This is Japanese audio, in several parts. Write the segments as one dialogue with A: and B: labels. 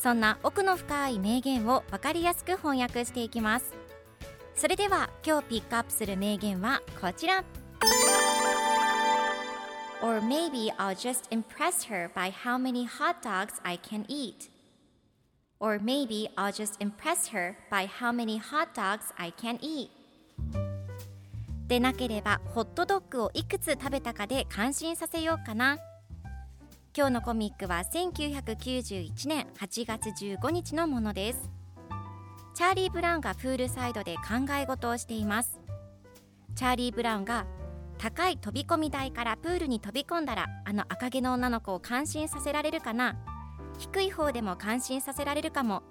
A: そんな奥の深い名言を分かりやすく翻訳していきますそれでは今日ピックアップする名言はこちら Or maybe I'll just impress her by how many hot dogs I can eat Or maybe I'll just impress her by how many hot dogs I can eat でなければホットドッグをいくつ食べたかで感心させようかな今日のコミックは1991年8月15日のものです。チャーリー・ブラウンがプールサイドで考え事をしています。チャーリー・ブラウンが高い飛び込み台からプールに飛び込んだらあの赤毛の女の子を感心させられるかな？低い方でも感心させられるかも？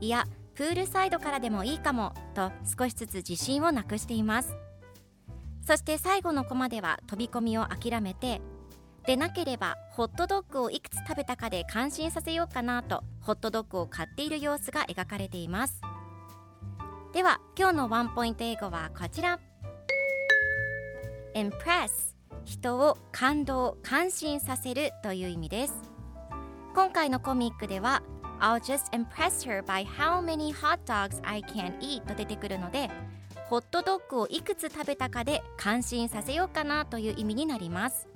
A: いやプールサイドからでもいいかも？と少しずつ自信をなくしています。そして最後のコマでは飛び込みを諦めてでなければホットドッグをいくつ食べたかで感心させようかなとホットドッグを買っている様子が描かれています。では今日のワンポイント英語はこちら。Impress 人を感動感心させるという意味です。今回のコミックでは I'll just impress her by how many hot dogs I can eat と出てくるのでホットドッグをいくつ食べたかで感心させようかなという意味になります。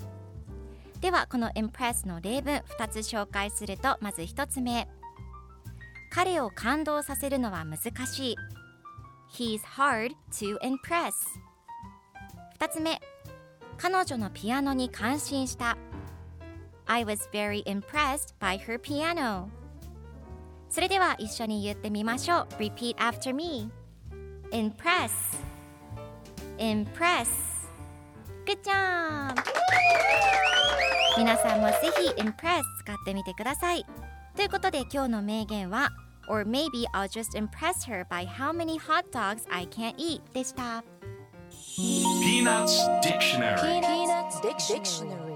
A: ではこの impress の例文2つ紹介するとまず1つ目彼を感動させるのは難しい He's hard to impress 2つ目彼女のピアノに感心した I was very impressed by her piano それでは一緒に言ってみましょう Repeat after me Impress Impress Good job 皆さんもぜひ Impress 使ってみてくださいということで今日の名言は Or maybe I'll just impress her by how many hot dogs I can eat でした
B: Peanuts Dictionary
C: Peanuts Dictionary.